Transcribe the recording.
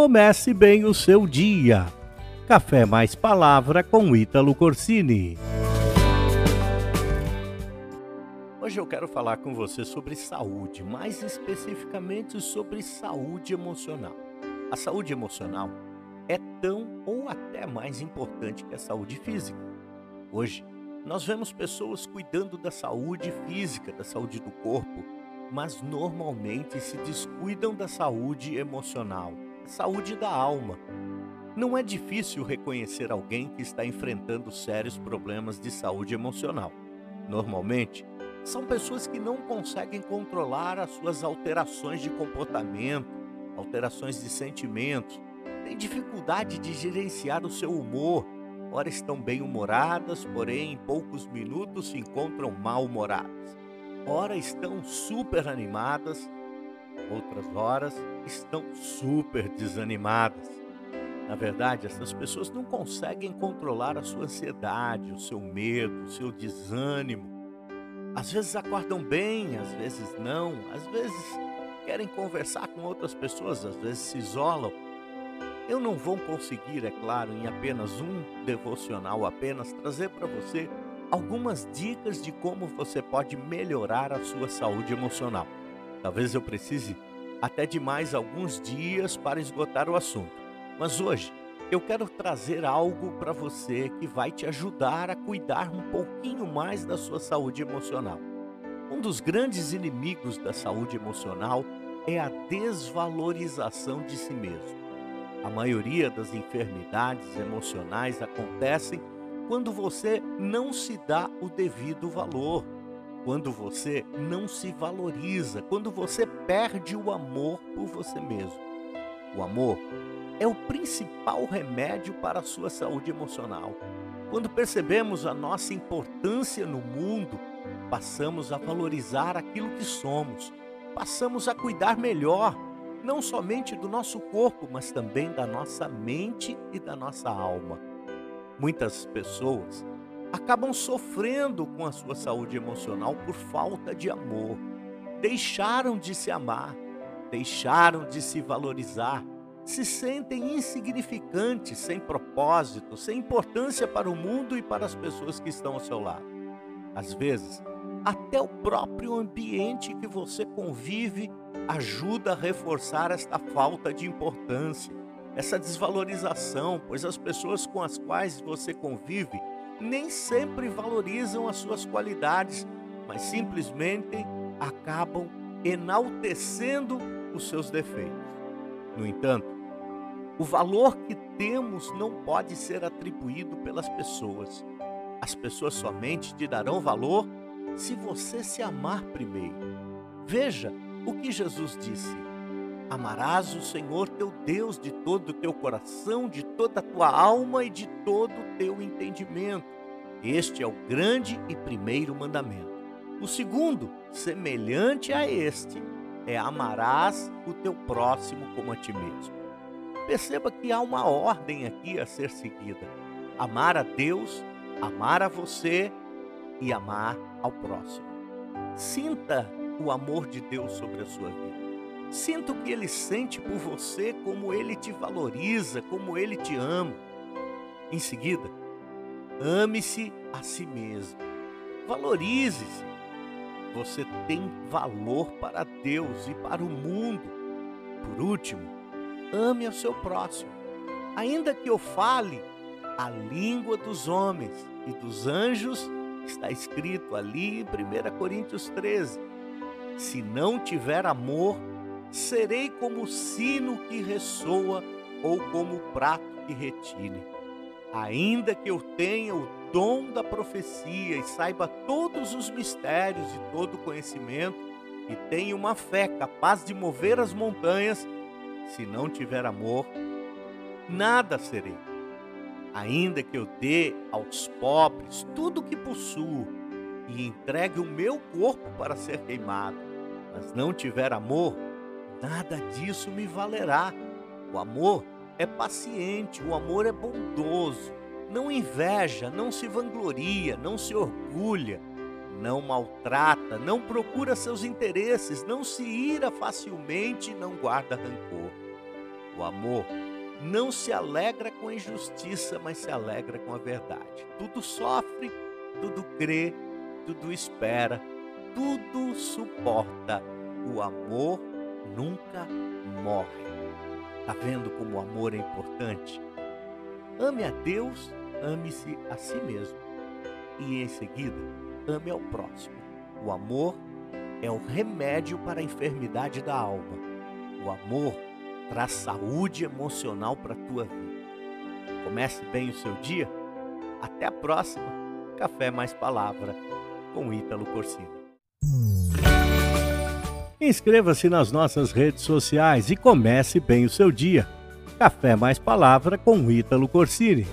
Comece bem o seu dia. Café mais palavra com Ítalo Corsini. Hoje eu quero falar com você sobre saúde, mais especificamente sobre saúde emocional. A saúde emocional é tão ou até mais importante que a saúde física. Hoje, nós vemos pessoas cuidando da saúde física, da saúde do corpo, mas normalmente se descuidam da saúde emocional saúde da alma. Não é difícil reconhecer alguém que está enfrentando sérios problemas de saúde emocional. Normalmente, são pessoas que não conseguem controlar as suas alterações de comportamento, alterações de sentimentos, têm dificuldade de gerenciar o seu humor. Ora estão bem-humoradas, porém em poucos minutos se encontram mal-humoradas. Ora estão super animadas, outras horas estão super desanimadas. Na verdade, essas pessoas não conseguem controlar a sua ansiedade, o seu medo, o seu desânimo. Às vezes acordam bem, às vezes não, às vezes querem conversar com outras pessoas, às vezes se isolam. Eu não vou conseguir, é claro, em apenas um devocional, apenas trazer para você algumas dicas de como você pode melhorar a sua saúde emocional. Talvez eu precise até de mais alguns dias para esgotar o assunto. Mas hoje eu quero trazer algo para você que vai te ajudar a cuidar um pouquinho mais da sua saúde emocional. Um dos grandes inimigos da saúde emocional é a desvalorização de si mesmo. A maioria das enfermidades emocionais acontecem quando você não se dá o devido valor quando você não se valoriza, quando você perde o amor por você mesmo. O amor é o principal remédio para a sua saúde emocional. Quando percebemos a nossa importância no mundo, passamos a valorizar aquilo que somos, passamos a cuidar melhor, não somente do nosso corpo, mas também da nossa mente e da nossa alma. Muitas pessoas acabam sofrendo com a sua saúde emocional por falta de amor. Deixaram de se amar, deixaram de se valorizar, se sentem insignificantes, sem propósito, sem importância para o mundo e para as pessoas que estão ao seu lado. Às vezes, até o próprio ambiente que você convive ajuda a reforçar esta falta de importância, essa desvalorização, pois as pessoas com as quais você convive nem sempre valorizam as suas qualidades, mas simplesmente acabam enaltecendo os seus defeitos. No entanto, o valor que temos não pode ser atribuído pelas pessoas. As pessoas somente te darão valor se você se amar primeiro. Veja o que Jesus disse: Amarás o Senhor teu Deus de todo o teu coração, de toda a tua alma e de todo o teu entendimento. Este é o grande e primeiro mandamento. O segundo, semelhante a este, é amarás o teu próximo como a ti mesmo. Perceba que há uma ordem aqui a ser seguida: amar a Deus, amar a você e amar ao próximo. Sinta o amor de Deus sobre a sua vida. Sinta o que ele sente por você, como ele te valoriza, como ele te ama. Em seguida, ame-se a si mesmo. Valorize-se. Você tem valor para Deus e para o mundo. Por último, ame ao seu próximo. Ainda que eu fale a língua dos homens e dos anjos, está escrito ali em 1 Coríntios 13. Se não tiver amor, serei como sino que ressoa ou como prato que retine. Ainda que eu tenha o dom da profecia e saiba todos os mistérios e todo o conhecimento, e tenha uma fé capaz de mover as montanhas, se não tiver amor, nada serei. Ainda que eu dê aos pobres tudo o que possuo e entregue o meu corpo para ser queimado, mas não tiver amor, nada disso me valerá. O amor é paciente, o amor é bondoso, não inveja, não se vangloria, não se orgulha, não maltrata, não procura seus interesses, não se ira facilmente, não guarda rancor. O amor não se alegra com a injustiça, mas se alegra com a verdade. Tudo sofre, tudo crê, tudo espera, tudo suporta. O amor nunca morre. Tá vendo como o amor é importante? Ame a Deus, ame-se a si mesmo. E em seguida, ame ao próximo. O amor é o remédio para a enfermidade da alma. O amor traz saúde emocional para a tua vida. Comece bem o seu dia. Até a próxima. Café mais palavra com Ítalo Corsini. Inscreva-se nas nossas redes sociais e comece bem o seu dia. Café mais palavra com Ítalo Corsini.